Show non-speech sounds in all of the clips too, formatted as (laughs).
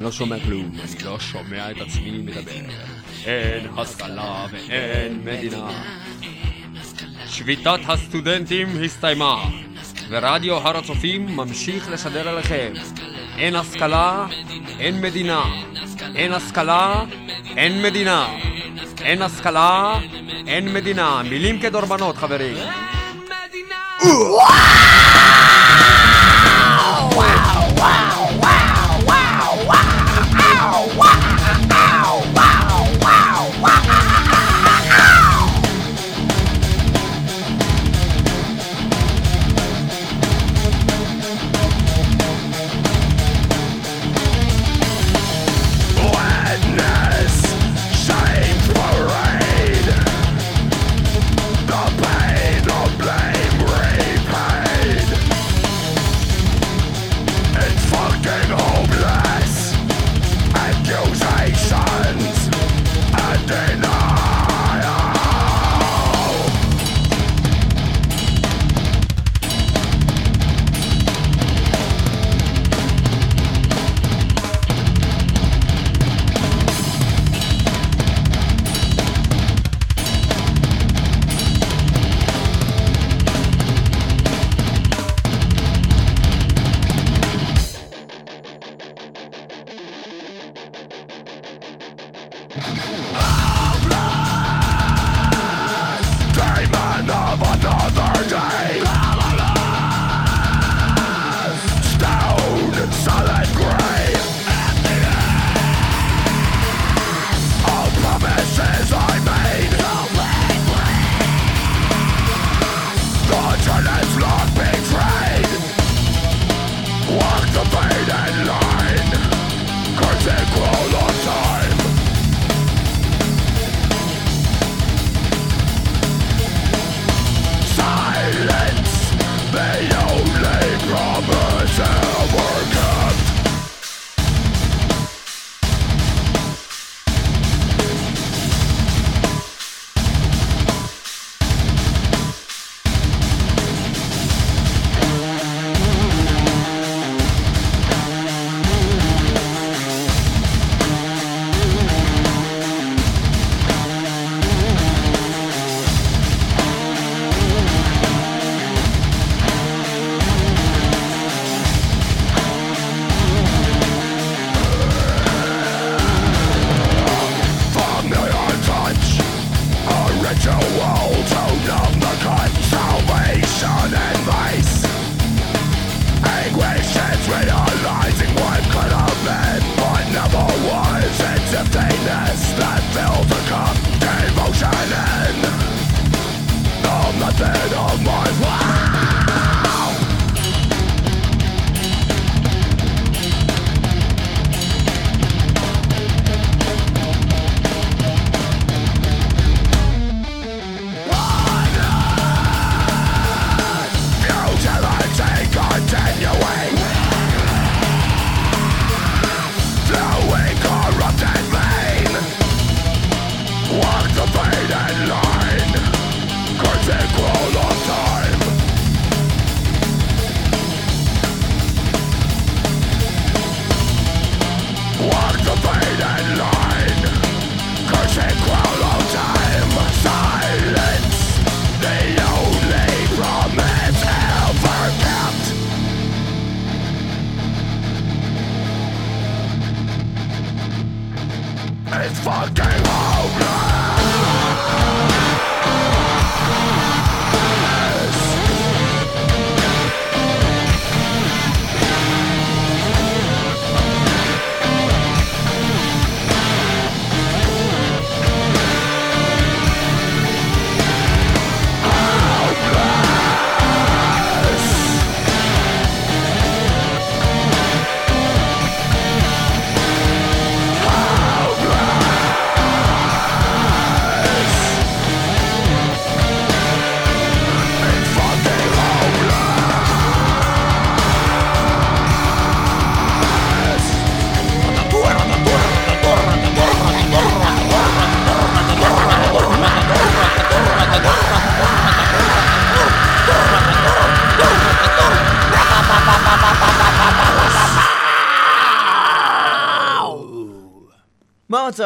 לא שומע כלום. אני לא שומע את עצמי מדבר. אין השכלה ואין מדינה. שביתת הסטודנטים הסתיימה, ורדיו הר הצופים ממשיך לשדר עליכם. אין השכלה, אין מדינה. אין השכלה, אין מדינה. אין השכלה, אין מדינה. מילים כדורבנות, חברים. אין מדינה! וואו! וואו! וואו!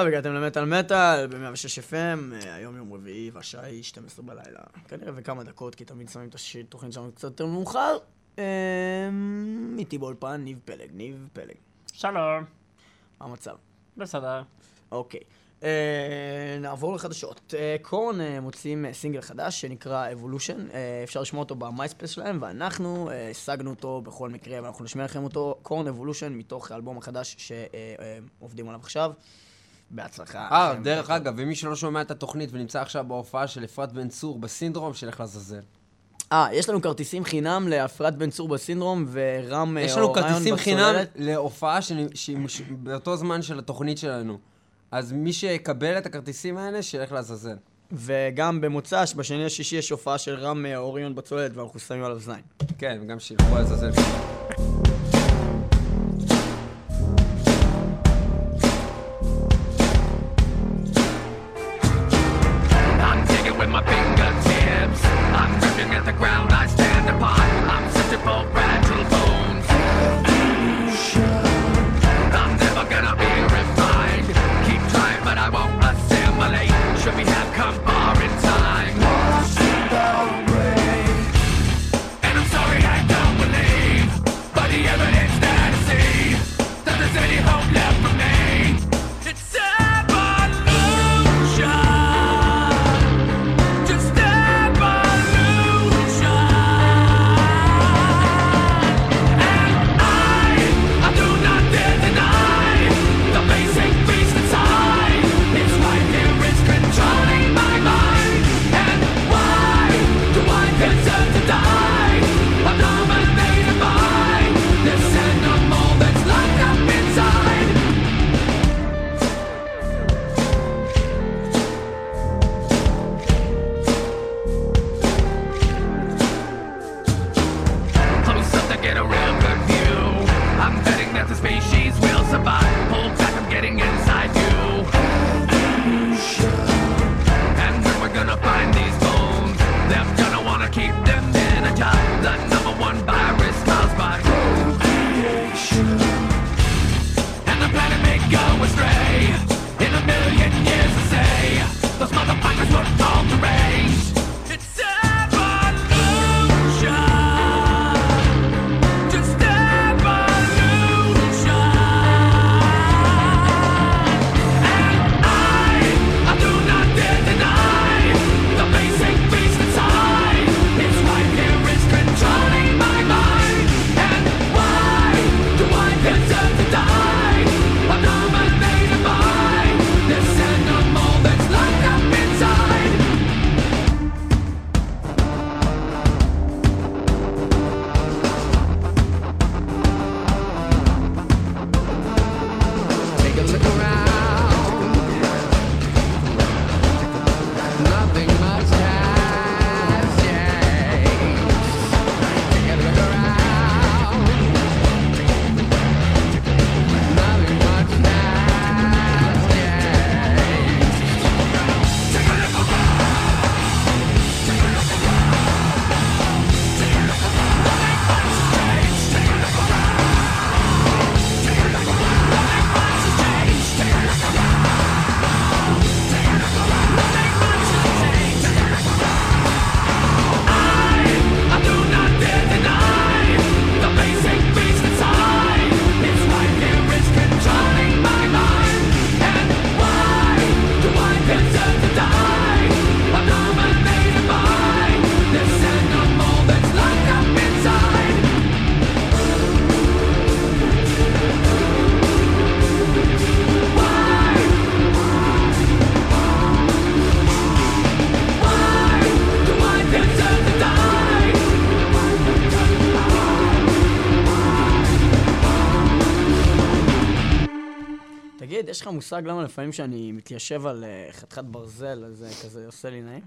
המצב? הגעתם למטאל מטאל ב-106 FM, אה, היום יום רביעי והשעה היא 12 בלילה. כנראה וכמה דקות, כי תמיד שמים את התוכנית שלנו קצת יותר מאוחר. אמ, איתי באולפן, ניב פלג. ניב פלג. שלום. מה המצב? בסדר. אוקיי. אה, נעבור לחדשות. אה, Korn מוציאים אה, סינגל חדש שנקרא Evolution. אפשר לשמוע אותו ב MySpace שלהם, ואנחנו השגנו אותו בכל מקרה, ואנחנו נשמיע לכם אותו. Korn Evolution מתוך האלבום החדש שעובדים עליו עכשיו. בהצלחה. אה. דרך אגב, ומי שלא שומע את התוכנית ונמצא עכשיו בהופעה של אפרת בן צור בסינדרום, שילך לעזאזל. אה, יש לנו כרטיסים חינם לאפרת בן צור בסינדרום ורם אה, יש לנו אוריון כרטיסים חינם. להופעה באותו זמן של התוכנית שלנו. אז מי שיקבל את הכרטיסים האלה, שילך לעזאזל. וגם במוצ"ש, בשני לשישי יש הופעה של רם אה, אוריון בצוללת ואנחנו שמים עליו זין. כן, וגם שילכו לעזאזל. מושג למה לפעמים כשאני מתיישב על אה, חתיכת ברזל, אז זה כזה עושה לי נעים?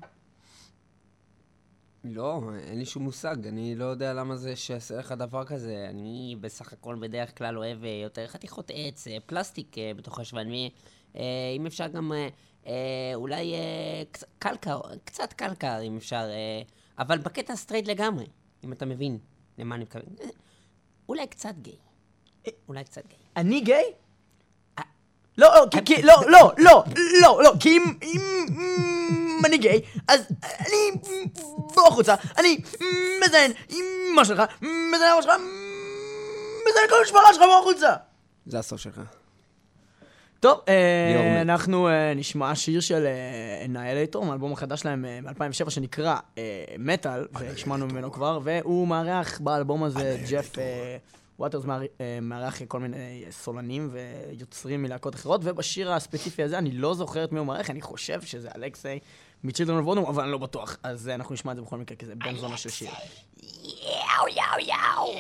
לא, אין לי שום מושג, אני לא יודע למה זה שיעשה לך דבר כזה. אני בסך הכל בדרך כלל אוהב אה, יותר חתיכות עץ, אה, פלסטיק אה, בתוך ישבני. אה, אם אפשר גם אה, אה, אולי אה, קצ- קלקר, קצת קלקר אם אפשר, אה, אבל בקטע סטרייט לגמרי, אם אתה מבין למה אני מתכוון. אה, אולי קצת גיי. אולי קצת גיי. אני גיי? לא, לא, כי- לא, לא, לא, לא, לא, כי אם, אם, אני גיי, אז אני, בוא החוצה, אני מזיין אמא שלך, מזיין אמא שלך, מזיין כל המשפחה שלך, בוא החוצה. זה הסוף שלך. טוב, אה. אנחנו אה, נשמע שיר של אנאלייטור, מהאלבום החדש שלהם אה, מ-2007 שנקרא מטאל, והשמענו ממנו כבר, והוא מארח באלבום הזה, ג'ף אה, ווטרס אה, מארח כל מיני אה, סולנים ויוצרים מלהקות אחרות, ובשיר הספציפי הזה, אני לא זוכר את מי הוא מארח, אני חושב שזה אלכסיי מצ'ילדרון אוף וודום, אבל אני לא בטוח, אז אה, אנחנו נשמע את זה בכל מקרה, כי זה בן זונה של שיר. יאו יאו יאו!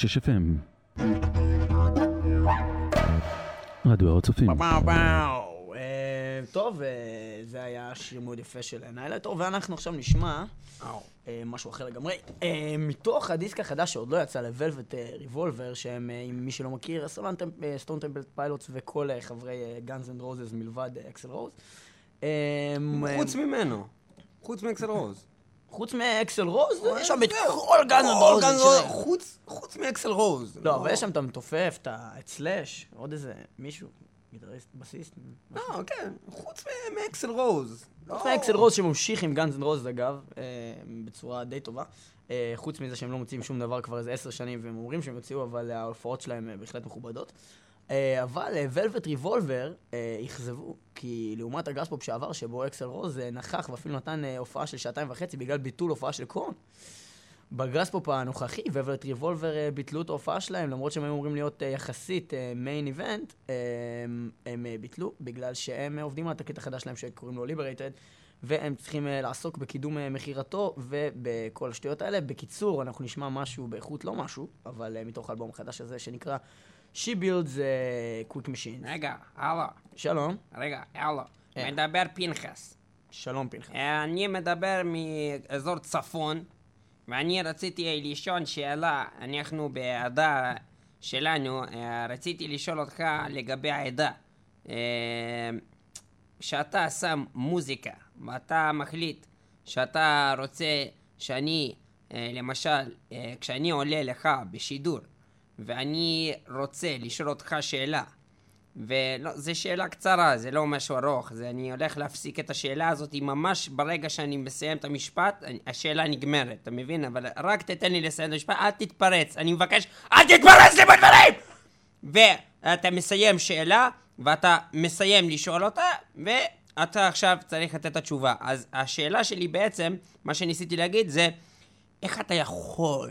106 FM. רדיו הר הצופים. אה, טוב, אה, זה היה שיר מאוד יפה של ניילטור, ואנחנו עכשיו נשמע אה, משהו אחר לגמרי. מתוך הדיסק החדש שעוד לא יצא ל Velvet Revolver, שהם, אם מי שלא מכיר, Stone Temple Pilots וכל חברי Guns and Roses מלבד אקסל רוז. חוץ ממנו. חוץ מאקסל רוז. חוץ מאקסל רוז, יש שם את. כל Guns and. Guns Roses, חוץ- מאקסל רוז. לא, אבל יש שם את המתופף, את סלאש, עוד איזה מישהו, גיטריסט, בסיסט. לא, כן, חוץ מאקסל רוז. חוץ לא. מאקסל רוז שממשיך עם Guns and Rose אגב, אה, בצורה די טובה. אה, חוץ מזה שהם לא מוציאים שום דבר כבר איזה עשר שנים והם אומרים שהם יוציאו, אבל ההופעות שלהם אה, בהחלט מכובדות. אה, אבל Velvet Revolver אכזבו, כי לעומת ה Graspop שעבר, שבו אקסל רוז אה, נכח ואפילו נתן אה, הופעה של שעתיים וחצי בגלל ביטול הופעה של Korn. ב Graspop הנוכחי, Velvet Revolver אה, ביטלו את ההופעה שלהם, למרות שהם היו אמורים להיות אה, יחסית main event, הם אה, ביטלו, בגלל שהם אה, עובדים על התקליט החדש שלהם שקוראים לו Liberated, והם צריכים אה, לעסוק בקידום אה, מכירתו ובכל השטויות האלה. בקיצור, אנחנו נשמע משהו באיכות לא משהו, אבל אה, מתוך האלבום החדש הזה שנקרא She Builds uh, Quick Machine. רגע, הלו, שלום, רגע, הלו. אה. מדבר פנחס. שלום פנחס. אני מדבר מאזור צפון, ואני רציתי לשאול שאלה, אנחנו בעדה שלנו, רציתי לשאול אותך לגבי העדה. כשאתה שם מוזיקה, ואתה מחליט שאתה רוצה שאני, למשל, כשאני עולה לך בשידור, ואני רוצה לשאול אותך שאלה, ולא, זו שאלה קצרה, זה לא משהו ארוך, זה אני הולך להפסיק את השאלה הזאת ממש ברגע שאני מסיים את המשפט, אני- השאלה נגמרת, אתה מבין? אבל רק תתן לי לסיים את המשפט, אל תתפרץ, אני מבקש, אל תתפרץ לי בדברים! ואתה מסיים שאלה, ואתה מסיים לשאול אותה, ואתה עכשיו צריך לתת את התשובה. אז השאלה שלי בעצם, מה שניסיתי להגיד זה, איך אתה יכול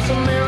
awesome.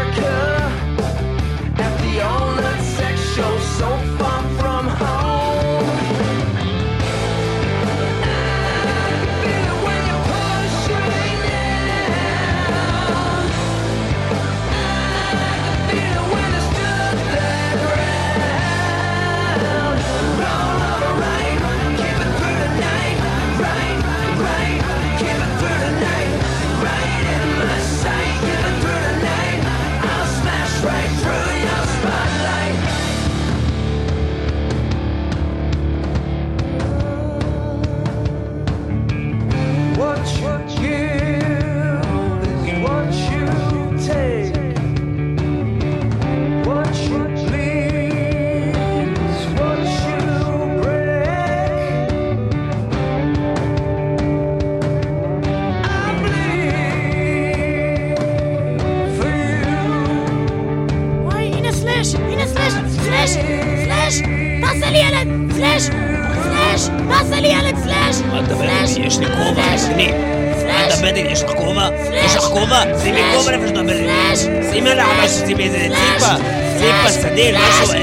de la.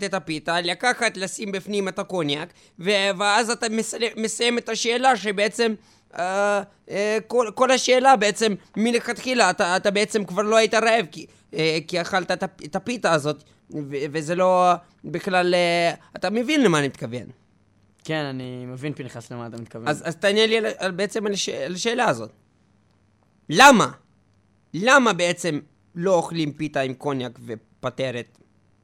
לקחת את הפיתה, לקחת, לשים בפנים את הקוניאק, ואז אתה מסיים את השאלה שבעצם... אה, אה, כל, כל השאלה בעצם מלכתחילה אתה, אתה בעצם כבר לא היית רעב כי, אה, כי אכלת את, את הפיתה הזאת ו- וזה לא בכלל אה, אתה מבין למה אני מתכוון כן, אני מבין, פנחס, למה אתה מתכוון. אז, אז תענה לי על, על, בעצם על, הש, על השאלה הזאת. למה? למה בעצם לא אוכלים פיתה עם קוניאק ופטרת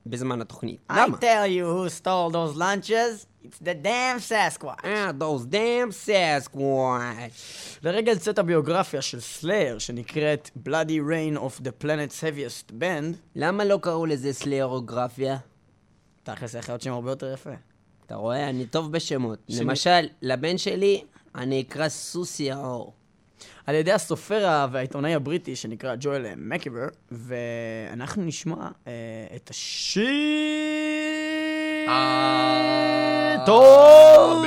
בזמן התוכנית? I למה? tell you who stole those lunches, it's the damn Sasquatch. אה, those damn Sasquatch. לרגע יוצאת הביוגרפיה של סלייר, שנקראת Bloody Rain of the Planet's Heaviest Band, למה לא קראו לזה סליירוגרפיה? תכלס יכול להיות שם הרבה יותר יפה. אתה רואה? אני טוב בשמות. למשל, לבן שלי אני אקרא סוסי האור. על ידי הסופר והעיתונאי הבריטי שנקרא ג'ואל מקיבר, ואנחנו נשמע אה, את השיר טוב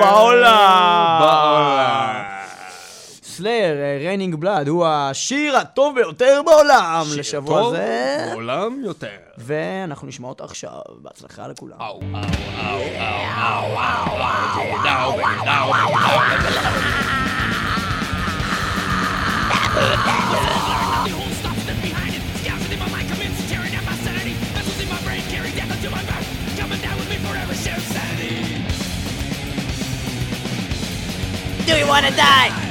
בעולם. Slayer, Raining Blood, הוא השיר הטוב ביותר בעולם לשבוע טוב זה. בעולם יותר. ואנחנו נשמע אותו עכשיו, בהצלחה לכולם. Do you wanna die?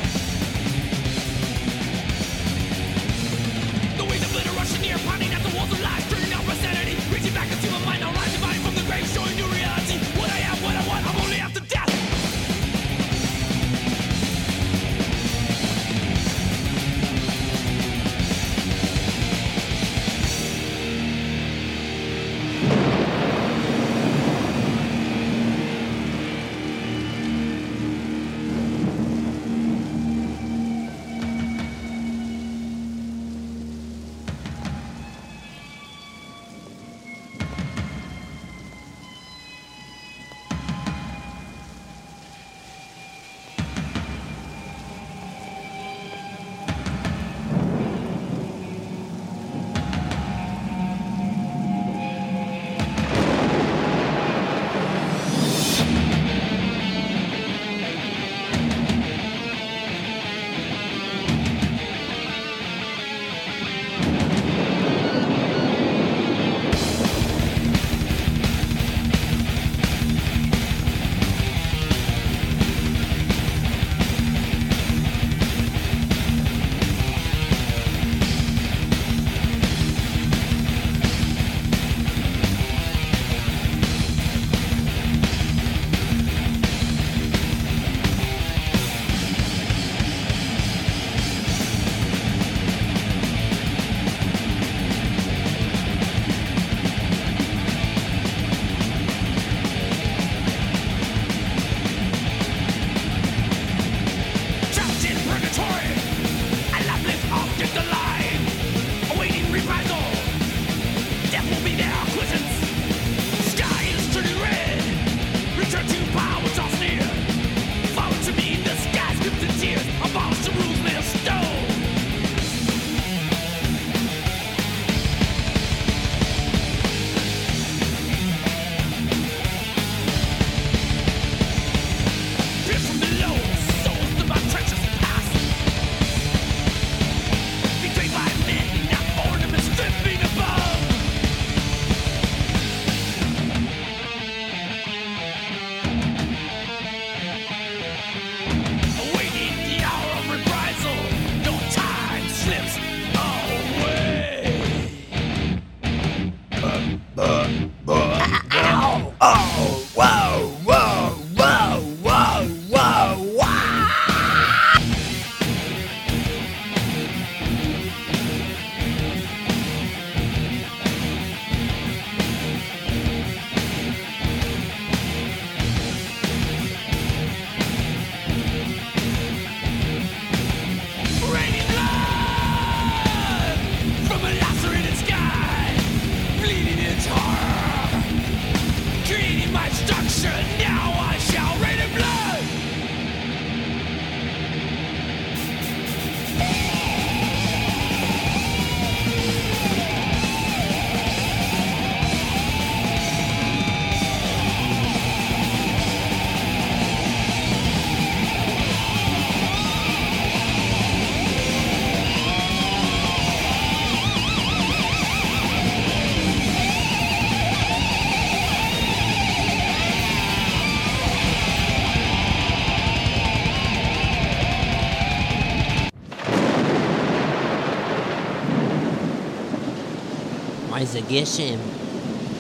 איזה גשם.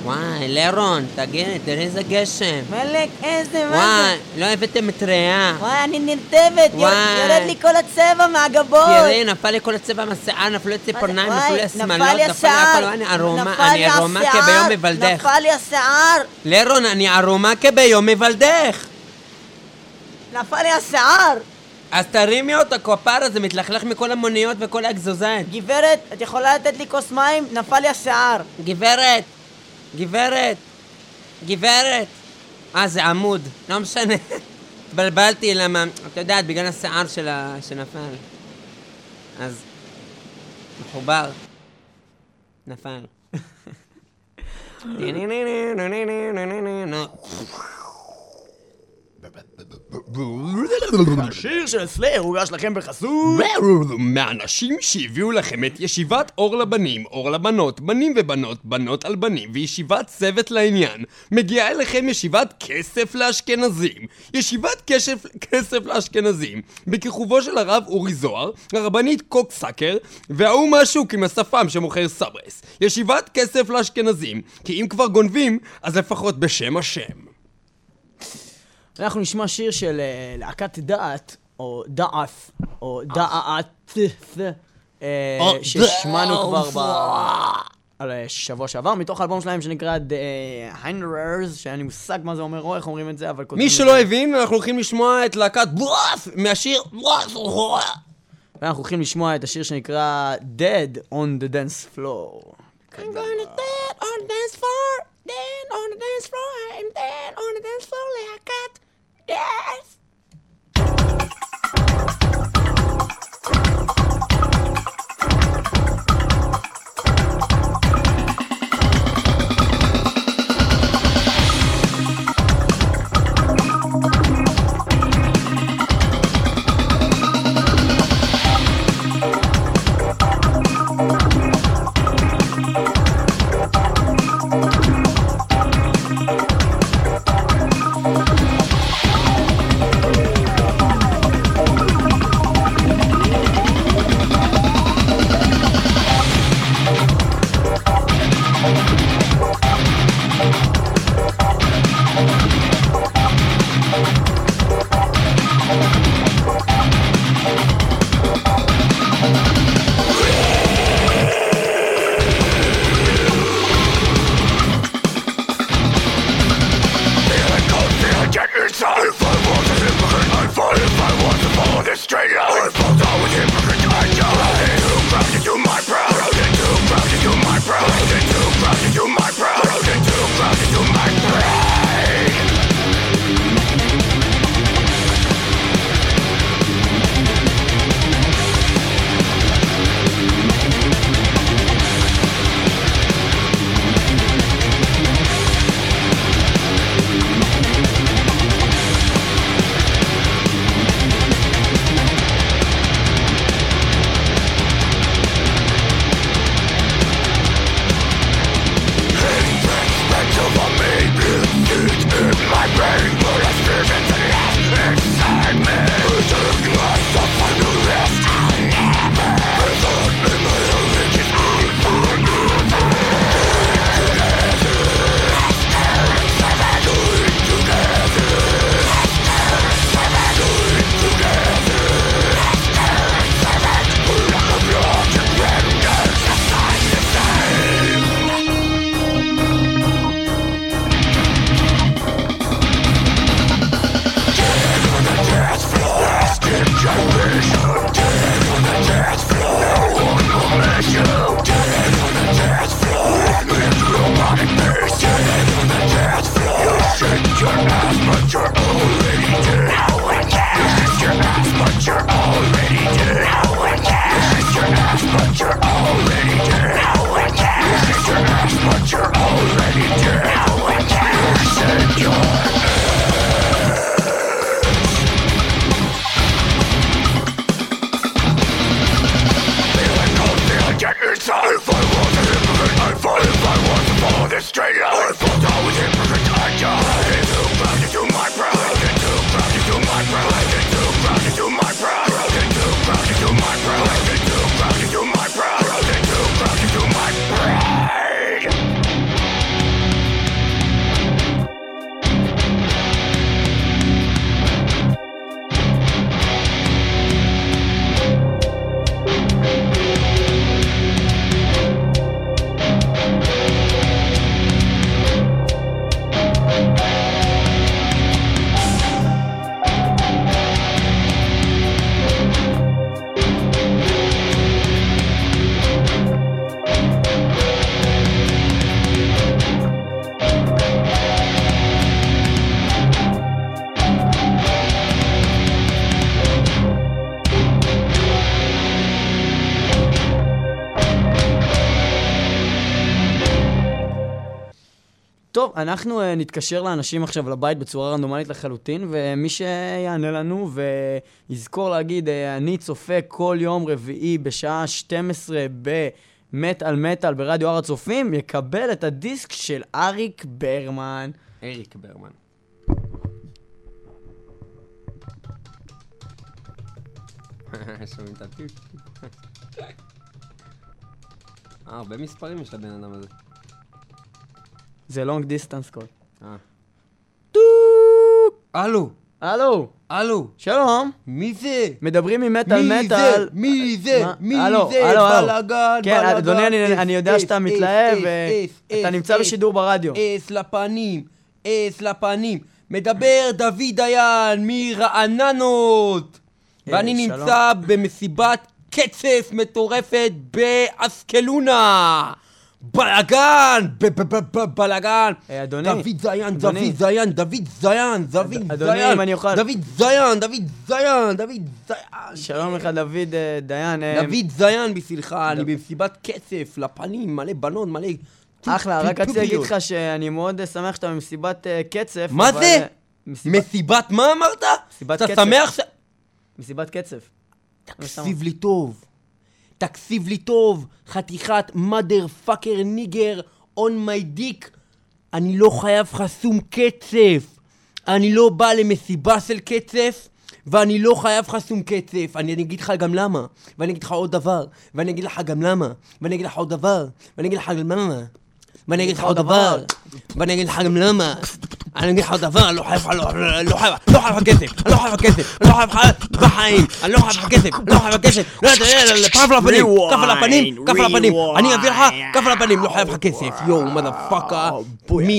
וואי, לרון, תגן, תראה איזה גשם. מלק, איזה, וואי, לא הבאתם מטריה. וואי, אני נרטבת. יורד לי כל הצבע מהגבות. תראי, נפל לי כל הצבע מהשיער, נפלו לי ציפורניים, נפלו לי השמלות, לי נפל לי. הכל, אני ערומה, אני ערומה כביום מבלדך. נפל לי השיער, לרון, אני ערומה כביום מבלדך. נפל לי השיער. אז תרימי אותו, כפרה, זה מתלכלך מכל המוניות וכל האגזוזיים. גברת, את יכולה לתת לי כוס מים? נפל לי השיער. גברת, גברת, גברת. אה, זה עמוד, לא משנה. (laughs) התבלבלתי, למה, את יודעת, בגלל השיער של ה... שנפל. אז... מחובר. נפל. (laughs) (laughs) השיר של סלייר הוגש לכם בחסות. מהאנשים שהביאו לכם את ישיבת אור לבנים, אור לבנות, בנים ובנות, בנות על בנים, וישיבת צוות לעניין, מגיעה אליכם ישיבת כסף לאשכנזים. ישיבת כסף, כסף לאשכנזים, בכיכובו של הרב אורי זוהר, הרבנית קוקסאקר, וההוא מהשוק עם השפם שמוכר סברס. ישיבת כסף לאשכנזים, כי אם כבר גונבים, אז לפחות בשם השם. אנחנו נשמע שיר של אה, להקת דעת, או דעף, או דעת, אה, ששמענו. כבר ב... על אה, שבוע שעבר, מתוך האלבום שלהם שנקרא The Hinderers, שאין לי מושג מה זה אומר או איך אומרים את זה, אבל מי שלא. הבין, אנחנו הולכים לשמוע את להקת בואף מהשיר בואף ואנחנו הולכים לשמוע את השיר שנקרא Dead on the Dance Floor. I'm gonna dead on the dance floor, dead on the dance floor, I'm dead on the dance floor, להקת דאס. Dead אנחנו אה, נתקשר לאנשים עכשיו לבית בצורה רנדומלית לחלוטין, ומי שיענה לנו ויזכור להגיד, אה, אני צופה כל יום רביעי בשעה 12 במטאל מטאל ברדיו הר הצופים, יקבל את הדיסק של אריק ברמן. אריק ברמן. (laughs) שומעים את הטיפ. אה, הרבה מספרים יש לבן אדם הזה. זה long distance call. אה. הלו, הלו, הלו, שלום, מי זה? מדברים ממטאל מי מטאל. זה? מי זה? מי זה? הלו, הלו. בלאגן, כן. אדוני, אני- יודע שאתה מתלהב, אס, ואתה אס, נמצא בשידור ברדיו. אס לפנים, אס לפנים. מדבר דוד דיין מרעננות. ואני שלום. נמצא במסיבת קצף מטורפת באסקלונה. בלאגן! בלאגן! אה, אדוני, דוד זיין, דוד אדוני. זיין, דוד זיין, דוד אדוני, זיין, אם אני אוכל- דוד זיין, דוד זיין, דוד זיין. שלום לך, דוד אה, דיין. אה, דוד זיין בשבילך, אני במסיבת קצף, לפנים, מלא בנות, מלא... אחלה, רק רציתי להגיד. לך שאני מאוד אה, שמח שאתה במסיבת אה, קצף. מה אבל, זה? אה, מסיבת- מה אמרת? מסיבת אתה קצף. שמח ש... מסיבת קצף. תקשיב לי טוב. תקשיב לי טוב, חתיכת mother fucker ניגר on my dick. אני לא חייב לך שום קצף. אני לא בא למסיבה של קצף, ואני לא חייב לך שום קצף. אני אגיד לך גם למה. ואני אגיד לך עוד דבר. ואני אגיד לך גם למה. ואני אגיד לך עוד דבר. ואני אגיד לך גם למה. ואני אגיד לך עוד דבר. ואני אגיד לך גם למה. אני אגיד לך עוד דבר, אני לא חייב לך, לא לא- לא חייב, לא חייב לך כסף, אני לא חייב לך כסף, אני לא חייב לך בחיים, אני לא חייב לך כסף, אני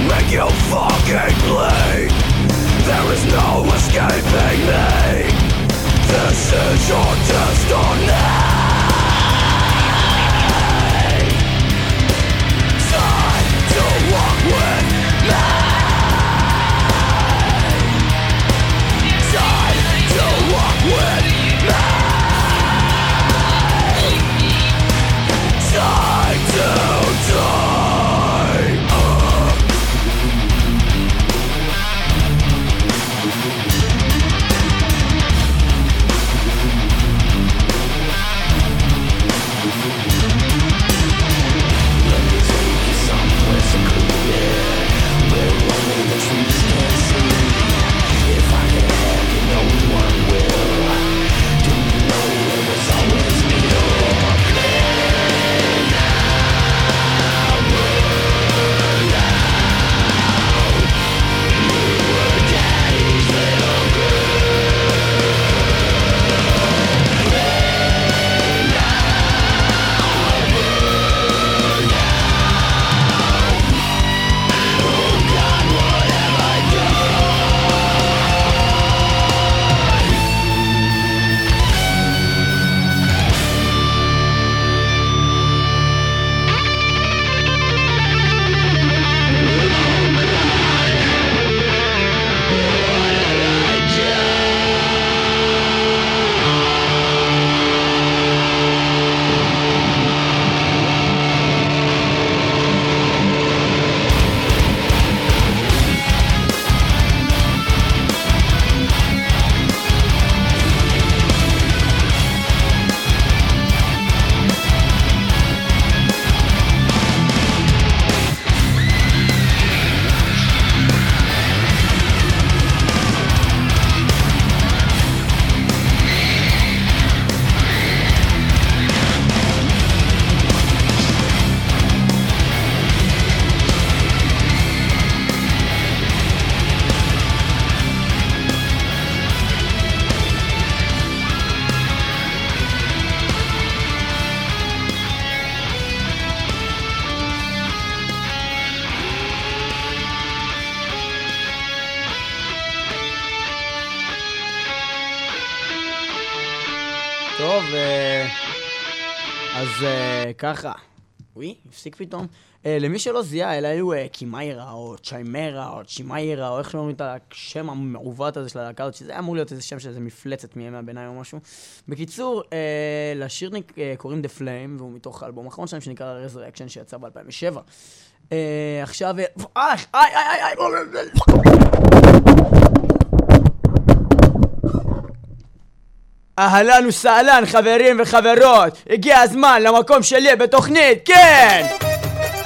לא חייב לך כסף, לא יודע, יאללה, כף על הפנים, כף על הפנים, כף ככה. וואי, הפסיק פתאום. אה, למי שלא זיהה, אלה היו אה, קימיירה, או צ'יימרה, או צ'ימיירה, או איך שאומרים את השם המעוות הזה של הלהקה הזאת, שזה היה אמור להיות איזה שם של איזה מפלצת מימי הביניים או משהו. בקיצור, אה, לשירניק אה, קוראים The Flame, והוא מתוך האלבום האחרון שלהם שנקרא Resurrection, שיצא ב-2007. אה, עכשיו... אה, איי, איי, איי, איי, אהלן וסהלן חברים וחברות, הגיע הזמן למקום שלי בתוכנית, כן!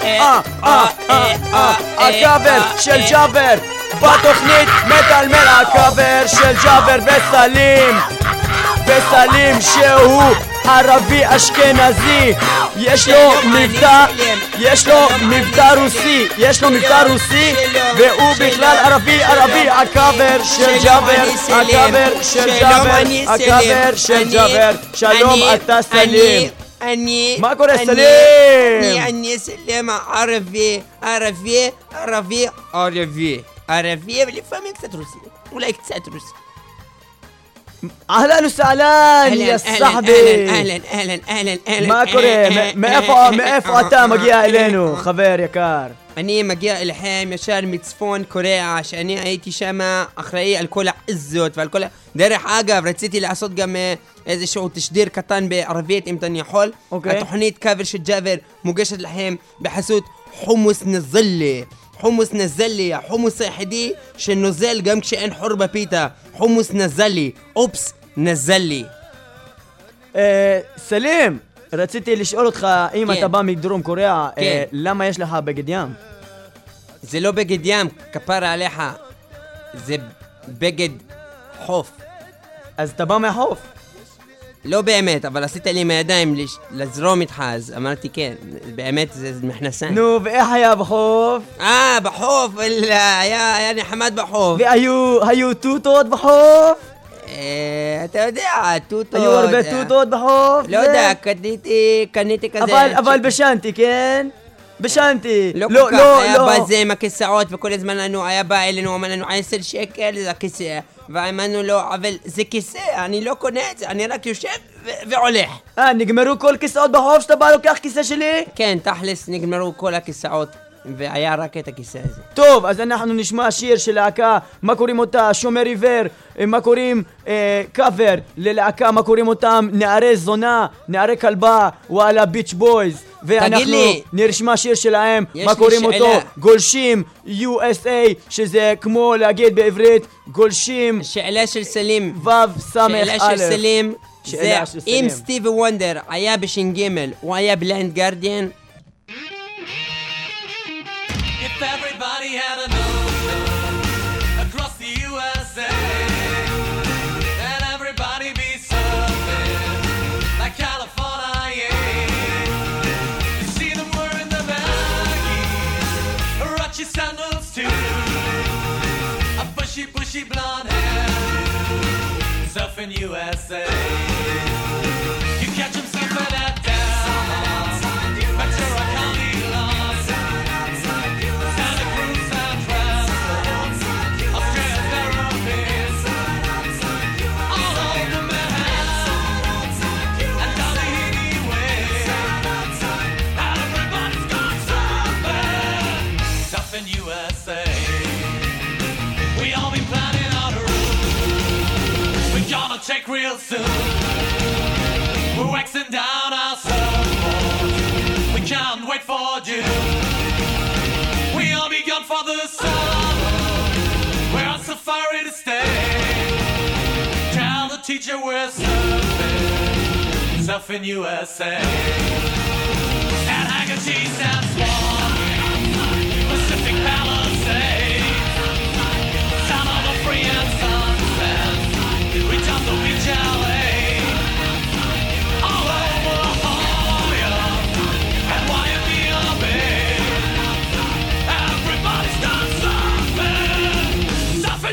אה, אה, אה, אה, הקאבר של ג'אבר. בתוכנית מטאל מטאל הקאבר של ג'אבר וסלים. וסלים שהוא ערבי אשכנזי יש לו מבטא, יש לו מבטא רוסי, יש לו מבטא רוסי והוא בכלל ערבי ערבי הקאבר של ג'אבר, הקאבר של ג'אבר, הקאבר של ג'אבר. שלום אתה סלים. אני... מה קורה, סלים? אני, אני סלים ערבי, ערבי, ערבי, ערבי, ערבי, ולפעמים קצת רוסי, אולי קצת רוסי. אהלן וסהלן יא סחבי אהלן, אהלן, אהלן, אהלן. מה קורה? אה, מ- מאיפה מאיפה אתה מגיע אלינו, חבר יקר? אני מגיע אליכם ישר מצפון קוריאה, שאני הייתי שם אחראי על כל העזות ועל כל ה... דרך אגב, רציתי לעשות גם אה, איזשהו תשדיר קטן בערבית, אם אני יכול. אוקיי. התוכנית קאבר של ג'אבר נזלה. חומוס נזלי, החומוס היחידי שנוזל גם כשאין חור בפיתה. חומוס נזלי. אופס, נזלי. אה, סלים, רציתי לשאול אותך, אם כן. אתה בא מדרום קוריאה, אה, כן. למה יש לך בגד ים? זה לא בגד ים, כפרה עליך. זה בגד חוף. אז אתה בא מהחוף. לא באמת, אבל עשית לי עם הידיים לש- לזרום איתך, אז אמרתי כן, באמת זה מכנסיים. נו, ואיך היה בחוף? אה, בחוף, וואלה, היה היה נחמד בחוף. והיו היו תותות בחוף? אה, אתה יודע, טוטו... היו הרבה אה, תותות בחוף? לא? יודע, קניתי, קניתי כזה... אבל אבל בשנתי, כן? בשנתי. לא כל כך, היה בא זה עם הכיסאות וכל הזמן לנו, היה בא אלינו, אמר לנו עשר שקל הכיסא ואמרנו לו, אבל זה כיסא, אני לא קונה את זה, אני רק יושב ו- והולך אה, נגמרו כל כיסאות בחוף שאתה בא לוקח כיסא שלי? כן, תכלס נגמרו כל הכיסאות והיה רק את הכיסא הזה טוב, אז אנחנו נשמע שיר של להקה, מה קוראים אותה? שומר עיוור, אה, מה קוראים אה, קאבר ללהקה, מה קוראים אותם? נערי זונה, נערי כלבה, וואלה ביץ' בויז. ואנחנו. נשמע שיר שלהם, מה קוראים שאלה. אותו? גולשים, USA, שזה כמו להגיד בעברית, גולשים, שאלה של סלים ו' סמך שאלה. של סלים שאלה של אם סלים. סטיבי וונדר היה בש"ג הוא היה בליינד גרדיאן bushy, bushy blonde hair, surfing USA. Take real soon. We're waxing down our surfboards. We can't wait for June. We all begun for the summer. We're on safari to stay. Tell the teacher we're surfing, surfing USA. At Haggerty's and Swan,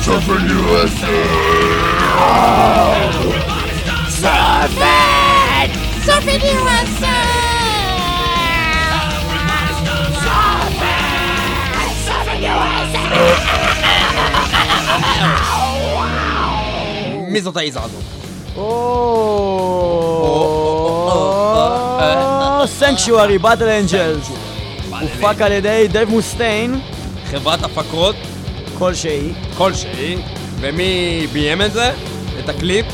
USA. Surfing! Surfing USA! Surfing USA! מי זאת העיזה הזאת? או... Sanctuary, Battle Angels. הופק על ידי דייב מוסטיין, חברת הפקות כלשהי. כלשהי, ומי ביים את זה? את הקליפ?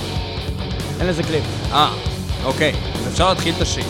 אין לזה קליפ. אה, אוקיי, אז אפשר להתחיל את השיר.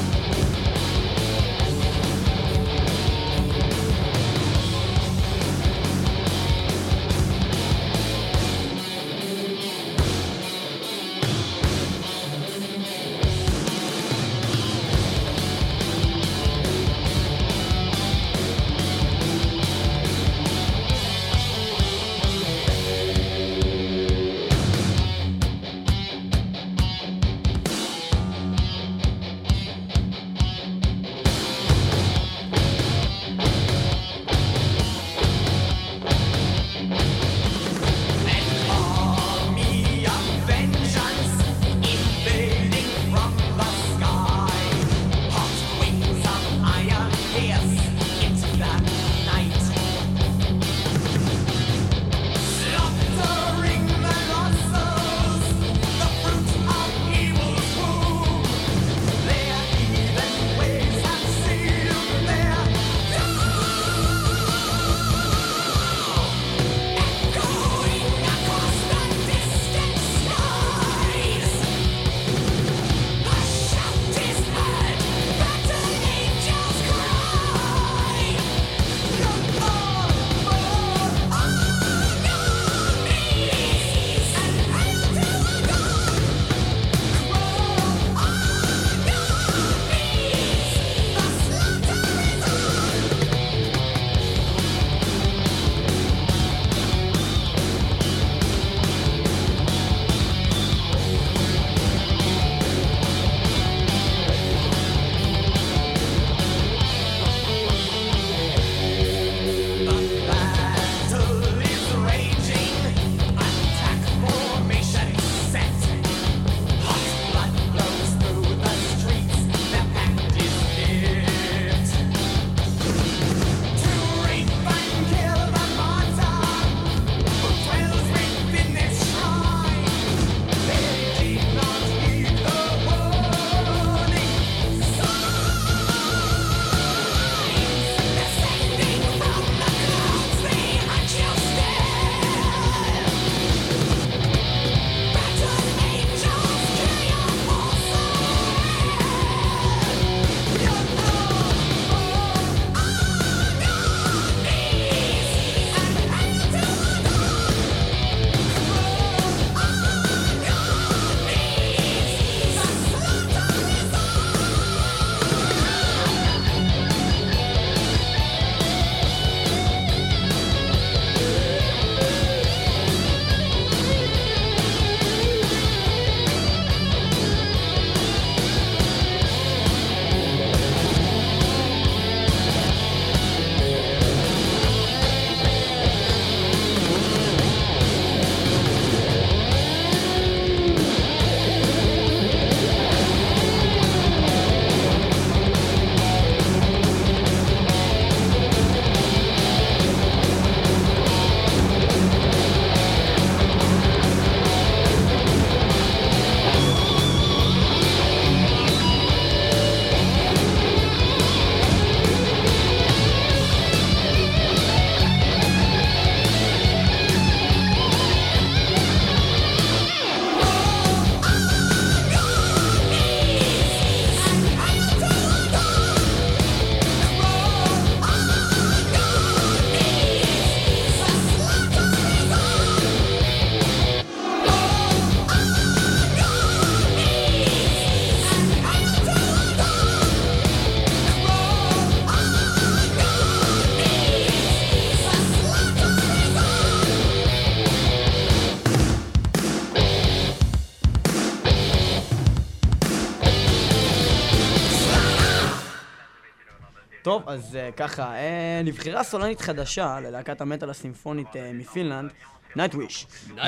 אז אה, ככה, אה, נבחרה סולנית חדשה ללהקת המטאל הסימפונית אה, מפינלנד, נייטוויש. Nightwish?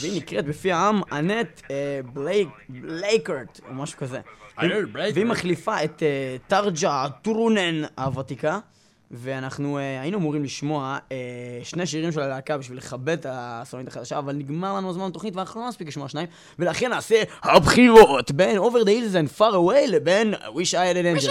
והיא נקראת בפי העם אנט בלייק, בלייקרט, או משהו כזה. והיא- מחליפה את טרג'ה טורונן הוותיקה. ואנחנו אה, היינו אמורים לשמוע אה, שני שירים של הלהקה בשביל לכבד את הסולנית החדשה, אבל נגמר לנו הזמן בתוכנית ואנחנו לא נספיק לשמוע שניים, ולכן נעשה הבחירות בין Over the Hills and Far Away לבין Wish I had an Angel.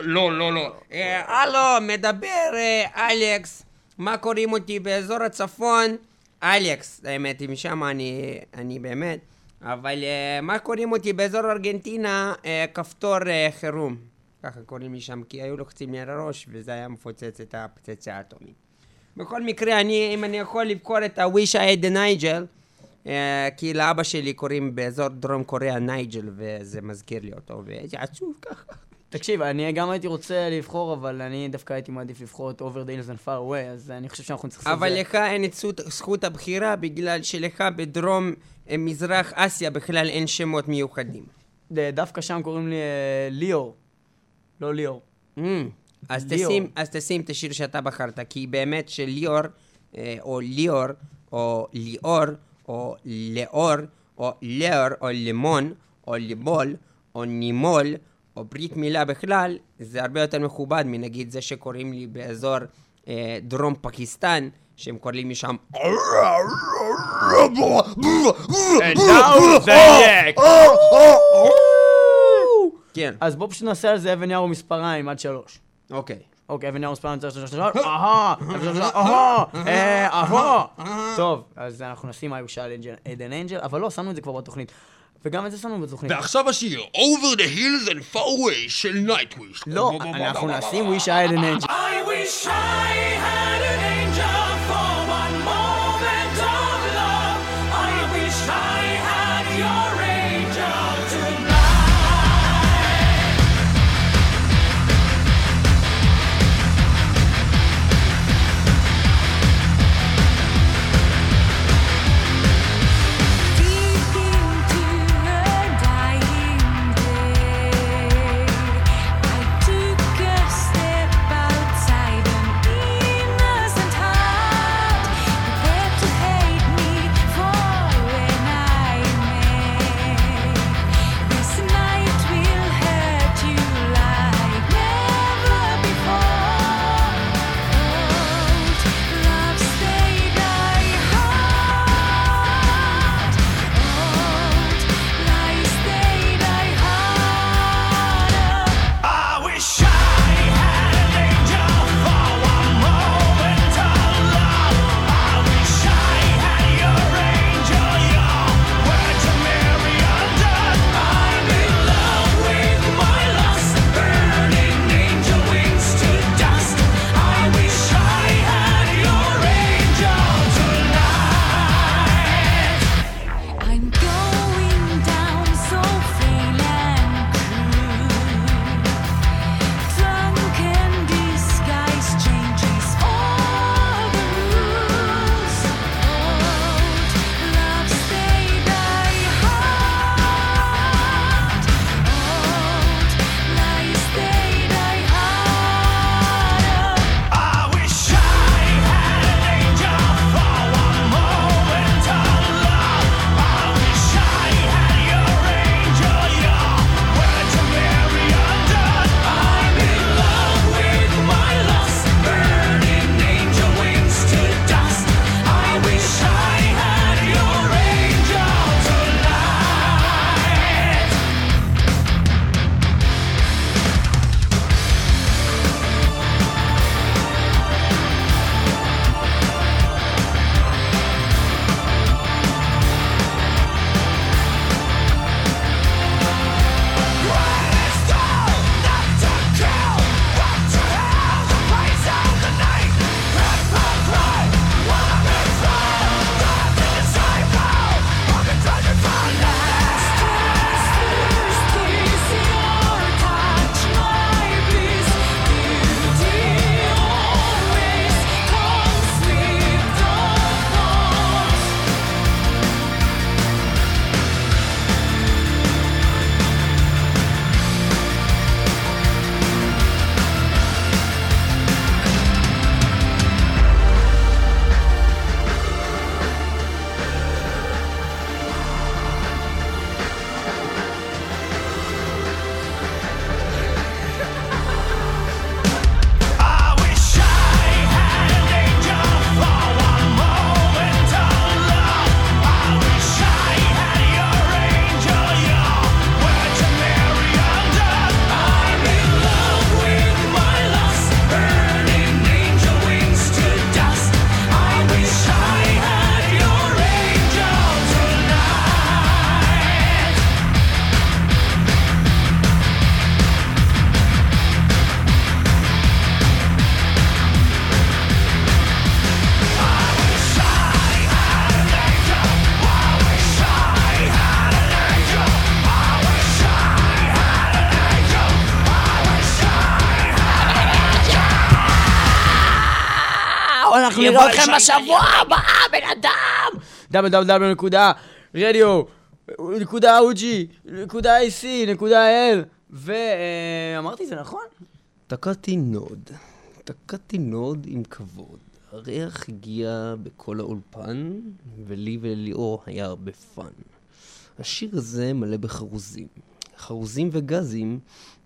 לא, לא, לא. אה, הלו, מדבר אלכס. מה קוראים אותי באזור הצפון? אלכס, האמת היא, משם אני, אני באמת. אבל מה קוראים אותי באזור ארגנטינה? כפתור חירום. ככה קוראים לי שם, כי היו לוחצים לי על הראש, וזה היה מפוצץ את הפצצה האטומית. בכל מקרה, אני, אם אני יכול לבחור את ה-Wish I had a Nigel, אה, כי לאבא שלי קוראים באזור דרום קוריאה נייג'ל, וזה מזכיר לי אותו, וזה עצוב ככה. תקשיב, אני גם הייתי רוצה לבחור, אבל אני דווקא הייתי מעדיף לבחור את Over the Hills and Far Away, אז אני חושב שאנחנו צריכים לעשות אבל את זה. לך אין את זכות- זכות הבחירה בגלל שלך בדרום אה, מזרח אסיה בכלל אין שמות מיוחדים. דווקא שם קוראים לי אה, ליאור. לא ליאור. Mm, אז ליאור. תשים, אז תשים את השיר שאתה בחרת, כי באמת שליאור, אה, או ליאור, או ליאור, או לאור, או לאור, או לימון, או ליבול, או נימול, או ברית מילה בכלל, זה הרבה יותר מכובד מנגיד זה שקוראים לי באזור אה, דרום פקיסטן, שהם קוראים לי שם... (laughs) And now (laughs) the yak. (laughs) כן, אז בוא פשוט נעשה על זה אבן יער ומספריים עד שלוש. אוקיי. אוקיי, אבן יער ומספריים עד שלוש, שלוש, אהה, יער ומספריים, אהה, אה, אהה. טוב, אז אנחנו נשים I wish I had an angel, אבל לא, שמנו את זה כבר בתוכנית. וגם את זה שמנו בתוכנית. ועכשיו השיר Over the Hills and Far Away של נייטוויש. לא, אנחנו נשים wish I had an angel. I wish I had יבוא נראה אתכם בשבוע הבא, בן אדם! www.radio.org.ac.il ואמרתי זה נכון? תקעתי נוד. תקעתי נוד עם כבוד. הריח הגיע בכל האולפן, ולי ולליאור היה הרבה fun. השיר הזה מלא בחרוזים. חרוזים וגזים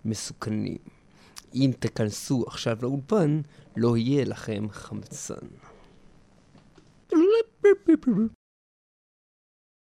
מסוכנים. אם תיכנסו עכשיו לאולפן, לא יהיה לכם חמצן. Lula.